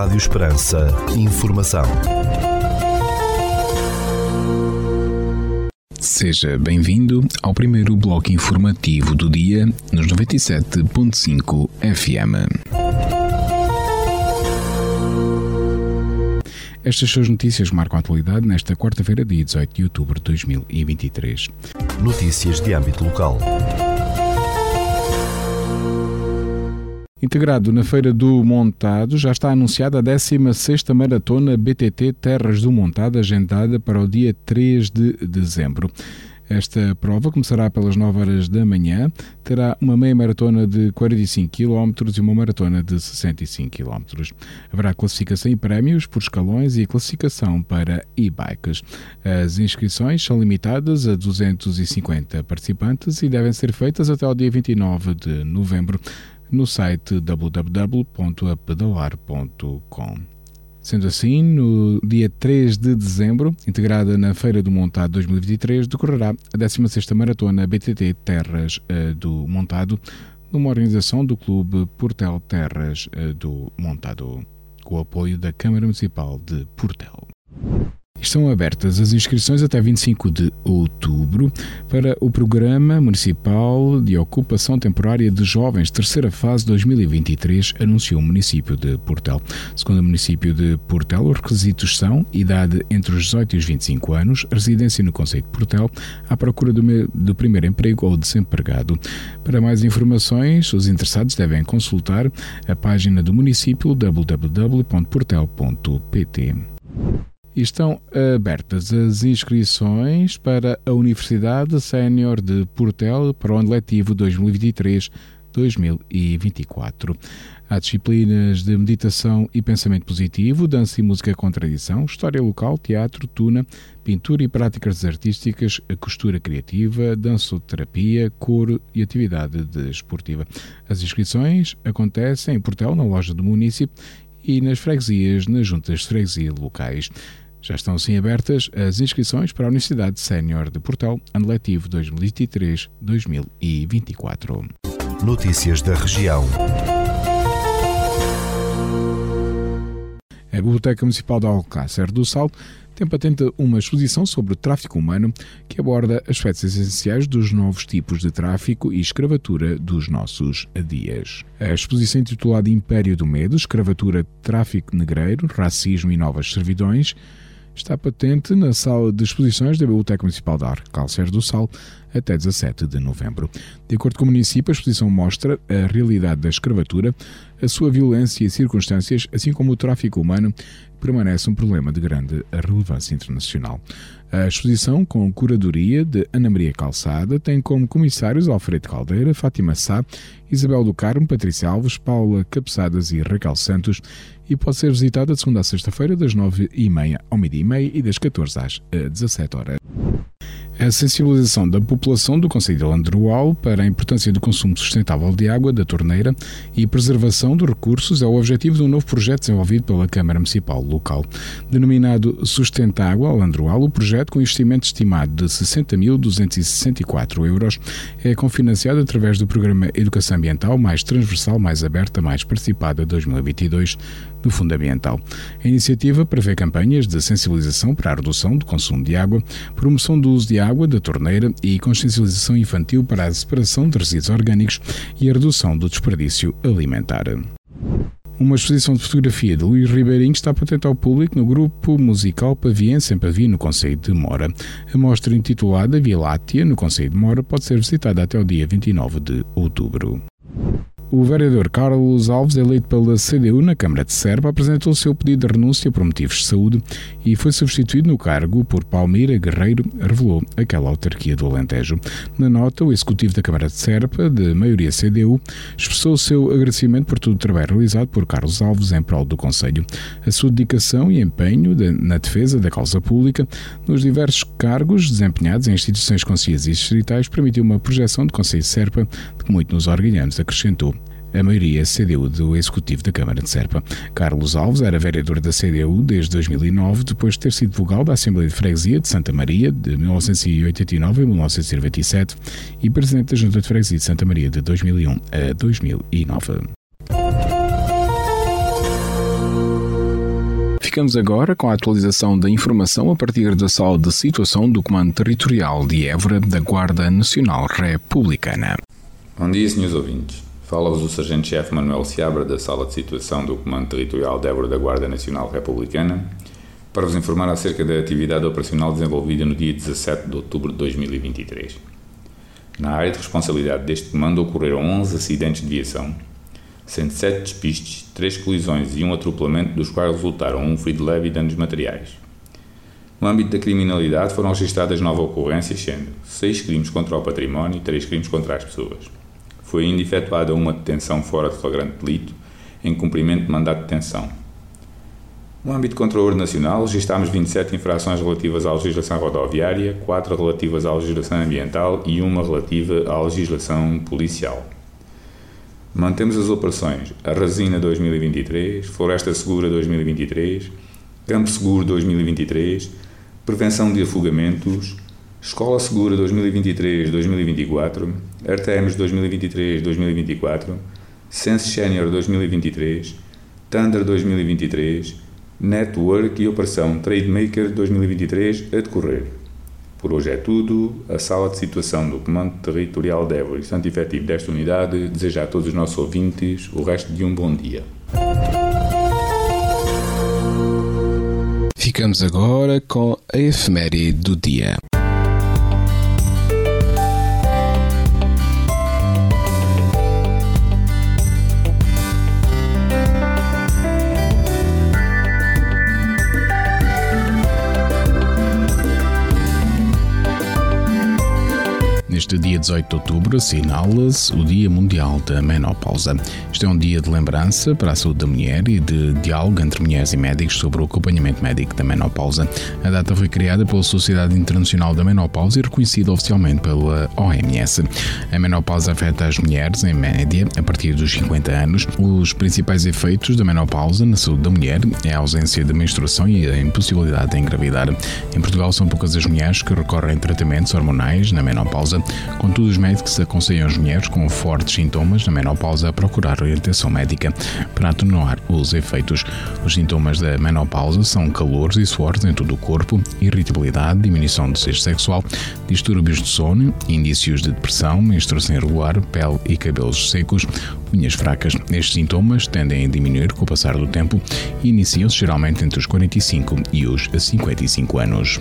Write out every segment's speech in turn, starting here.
Rádio Esperança. Informação. Seja bem-vindo ao primeiro bloco informativo do dia nos 97.5 FM. Estas são as notícias marcam a atualidade nesta quarta-feira, dia 18 de outubro de 2023. Notícias de âmbito local. Integrado na Feira do Montado, já está anunciada a 16ª Maratona BTT Terras do Montado, agendada para o dia 3 de dezembro. Esta prova começará pelas 9 horas da manhã, terá uma meia maratona de 45 km e uma maratona de 65 km. Haverá classificação e prémios por escalões e classificação para e-bikes. As inscrições são limitadas a 250 participantes e devem ser feitas até o dia 29 de novembro no site www.apedalar.com. Sendo assim, no dia 3 de dezembro, integrada na Feira do Montado 2023, decorrerá a 16ª Maratona BTT Terras eh, do Montado, numa organização do Clube Portel Terras eh, do Montado, com o apoio da Câmara Municipal de Portel. Estão abertas as inscrições até 25 de outubro para o Programa Municipal de Ocupação Temporária de Jovens, terceira fase 2023, anunciou o município de Portel. Segundo o município de Portel, os requisitos são idade entre os 18 e os 25 anos, residência no Conceito de Portel, à procura do, do primeiro emprego ou desempregado. Para mais informações, os interessados devem consultar a página do município www.portel.pt estão abertas as inscrições para a Universidade Sénior de Portel para o ano letivo 2023-2024. Há disciplinas de meditação e pensamento positivo, dança e música com tradição, história local, teatro, tuna, pintura e práticas artísticas, costura criativa, dançoterapia, coro e atividade desportiva. As inscrições acontecem em Portel, na loja do município, e nas freguesias, nas juntas de freguesia locais. Já estão assim abertas as inscrições para a Universidade Sénior de Portel, ano letivo 2023-2024. Notícias da região. A Biblioteca Municipal de Alcácer do Sal tem patente uma exposição sobre o tráfico humano que aborda aspectos essenciais dos novos tipos de tráfico e escravatura dos nossos dias. A exposição intitulada Império do Medo, Escravatura, Tráfico Negreiro, Racismo e Novas Servidões está patente na sala de exposições da Biblioteca Municipal de Arcalcer do Sal até 17 de novembro. De acordo com o município, a exposição mostra a realidade da escravatura, a sua violência e circunstâncias, assim como o tráfico humano, permanece um problema de grande relevância internacional. A exposição, com curadoria de Ana Maria Calçada, tem como comissários Alfredo Caldeira, Fátima Sá, Isabel do Carmo, Patrícia Alves, Paula Cabeçadas e Raquel Santos e pode ser visitada de segunda a sexta-feira das 9h30 ao meio-dia e meia e das 14 às 17 horas a sensibilização da população do Conselho de Landrual para a importância do consumo sustentável de água da torneira e preservação dos recursos é o objetivo de um novo projeto desenvolvido pela Câmara Municipal local. Denominado Sustenta Água Landrual, o projeto, com investimento estimado de 60.264 euros, é confinanciado através do Programa Educação Ambiental mais transversal, mais aberta, mais participada 2022 do Fundo Ambiental. A iniciativa prevê campanhas de sensibilização para a redução do consumo de água, promoção do uso de água da torneira e consciencialização infantil para a separação de resíduos orgânicos e a redução do desperdício alimentar. Uma exposição de fotografia de Luís Ribeirinho está patente ao público no grupo musical Paviense em Pavia, no Conselho de Mora. A mostra intitulada Via Láctea, no Conselho de Mora, pode ser visitada até o dia 29 de outubro. O vereador Carlos Alves, eleito pela CDU na Câmara de Serpa, apresentou o seu pedido de renúncia por motivos de saúde e foi substituído no cargo por Palmeira Guerreiro, revelou aquela autarquia do Alentejo. Na nota, o executivo da Câmara de Serpa, de maioria CDU, expressou o seu agradecimento por todo o trabalho realizado por Carlos Alves em prol do Conselho. A sua dedicação e empenho na defesa da causa pública nos diversos cargos desempenhados em instituições conselheiras e distritais permitiu uma projeção de Conselho de Serpa de que muito nos orgulhamos, acrescentou a maioria CDU do Executivo da Câmara de Serpa. Carlos Alves era vereador da CDU desde 2009, depois de ter sido vogal da Assembleia de Freguesia de Santa Maria de 1989 a 1997 e presidente da Junta de Freguesia de Santa Maria de 2001 a 2009. Ficamos agora com a atualização da informação a partir da sala de situação do Comando Territorial de Évora da Guarda Nacional Republicana. Bom dia, senhores ouvintes. Fala-vos o Sargento-Chefe Manuel Seabra da Sala de Situação do Comando Territorial de Évora da Guarda Nacional Republicana para vos informar acerca da atividade operacional desenvolvida no dia 17 de outubro de 2023. Na área de responsabilidade deste comando ocorreram 11 acidentes de viação, sendo 7 despistes, 3 colisões e um atropelamento, dos quais resultaram um ferido leve e danos materiais. No âmbito da criminalidade foram registradas 9 ocorrências, sendo 6 crimes contra o património e 3 crimes contra as pessoas foi ainda efetuada uma detenção fora de flagrante delito, em cumprimento de mandato de detenção. No âmbito do controle nacional, registámos 27 infrações relativas à legislação rodoviária, 4 relativas à legislação ambiental e uma relativa à legislação policial. Mantemos as operações Arrasina 2023, Floresta Segura 2023, Campo Seguro 2023, Prevenção de Afogamentos, Escola Segura 2023-2024, Artemis 2023-2024, Sense Senior 2023, Thunder 2023, Network e Operação Trademaker 2023 a decorrer. Por hoje é tudo. A sala de situação do Comando Territorial de Évora e Santo Efetivo desta unidade deseja a todos os nossos ouvintes o resto de um bom dia. Ficamos agora com a efeméride do dia. 18 de outubro assinala-se o Dia Mundial da Menopausa. Este é um dia de lembrança para a saúde da mulher e de diálogo entre mulheres e médicos sobre o acompanhamento médico da menopausa. A data foi criada pela Sociedade Internacional da Menopausa e reconhecida oficialmente pela OMS. A menopausa afeta as mulheres, em média, a partir dos 50 anos. Os principais efeitos da menopausa na saúde da mulher é a ausência de menstruação e a impossibilidade de engravidar. Em Portugal, são poucas as mulheres que recorrem a tratamentos hormonais na menopausa. Contudo, os médicos aconselham as mulheres com fortes sintomas na menopausa a procurar orientação médica para atenuar os efeitos. Os sintomas da menopausa são calores e suores em todo o corpo, irritabilidade, diminuição do desejo sexual, distúrbios de sono, indícios de depressão, menstruação irregular, pele e cabelos secos, unhas fracas. Estes sintomas tendem a diminuir com o passar do tempo e iniciam-se geralmente entre os 45 e os 55 anos.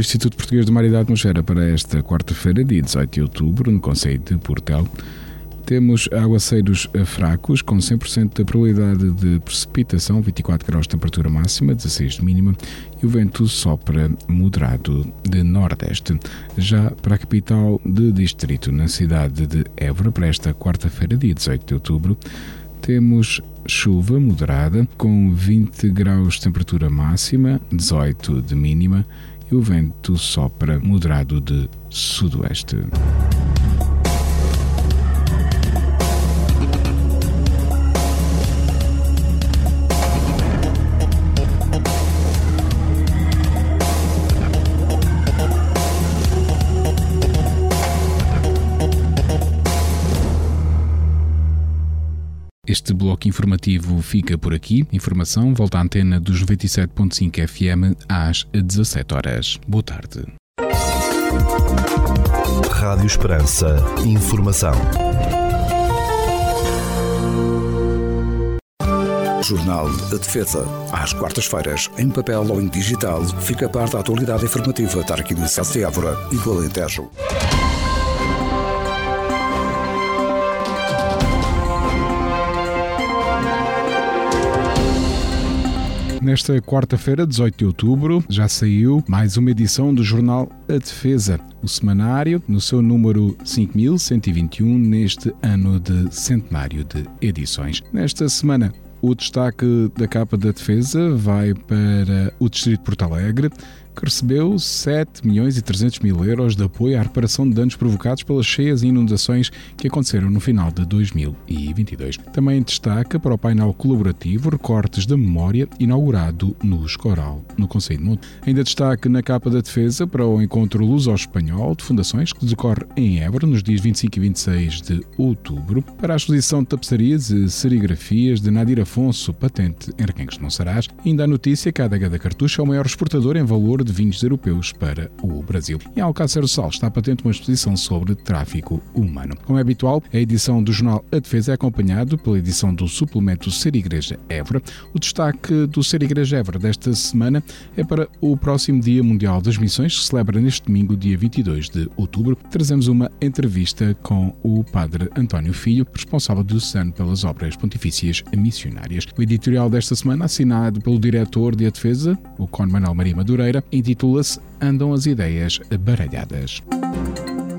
Instituto Português de Mar e da Atmosfera, para esta quarta-feira, dia 18 de outubro, no Conselho de Portel, temos aguaceiros fracos, com 100% de probabilidade de precipitação, 24 graus de temperatura máxima, 16 de mínima, e o vento sopra moderado de nordeste. Já para a capital de distrito, na cidade de Évora, para esta quarta-feira, dia 18 de outubro, temos chuva moderada, com 20 graus de temperatura máxima, 18 de mínima, e o vento sopra moderado de sudoeste. Este bloco informativo fica por aqui. Informação volta à antena dos 97.5 FM às 17 horas. Boa tarde. Rádio Esperança. Informação. Jornal A Defesa. Às quartas-feiras, em papel ou em digital, fica parte da atualidade informativa da Arquidiocese de Évora e do Alentejo. Nesta quarta-feira, 18 de outubro, já saiu mais uma edição do jornal A Defesa, o semanário, no seu número 5121, neste ano de centenário de edições. Nesta semana, o destaque da capa da defesa vai para o Distrito de Porto Alegre, que recebeu 7 milhões e 300 mil euros de apoio à reparação de danos provocados pelas cheias e inundações que aconteceram no final de 2022. Também destaca para o painel colaborativo Recortes da Memória, inaugurado no Escoral, no Conselho de Monte. Ainda destaque na capa da defesa para o encontro Luso-Espanhol de Fundações, que decorre em Évora nos dias 25 e 26 de outubro, para a exposição de tapeçarias e serigrafias de Nadir Afonso, patente em Requenques de Monsaraz. Ainda a notícia que a Adega da Cartucha é o maior exportador em valor de vinhos europeus para o Brasil. Em Alcácer do Sal está patente uma exposição sobre tráfico humano. Como é habitual, a edição do jornal A Defesa é acompanhado pela edição do suplemento Ser Igreja Évora. O destaque do Ser Igreja Évora desta semana é para o próximo Dia Mundial das Missões, que celebra neste domingo, dia 22 de outubro. Trazemos uma entrevista com o Padre António Filho, responsável do SAN pelas obras pontifícias missionárias. O editorial desta semana, assinado pelo diretor de A Defesa, o Con Manuel Maria Madureira, intitula-se Andam as Ideias Baralhadas.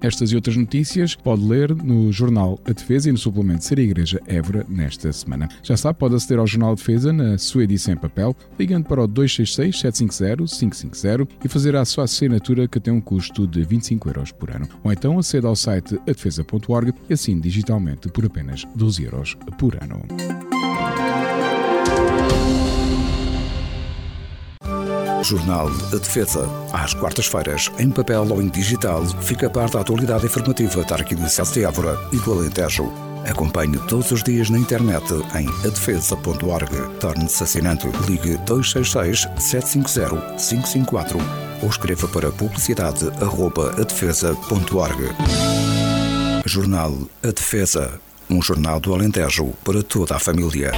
Estas e outras notícias pode ler no jornal A Defesa e no suplemento Ser Igreja Évora nesta semana. Já sabe, pode aceder ao Jornal Defesa na sua edição em papel, ligando para o 266-750-550 e fazer a sua assinatura que tem um custo de 25 euros por ano. Ou então aceda ao site adefesa.org e assine digitalmente por apenas 12 euros por ano. Jornal A Defesa. Às quartas-feiras, em papel ou em digital, fica a par da atualidade informativa da Arquidiocese de Évora e do Alentejo. Acompanhe todos os dias na internet em adefesa.org. Torne-se assinante. Ligue 266 750 554 ou escreva para publicidade.adefesa.org. Jornal A Defesa. Um jornal do Alentejo para toda a família.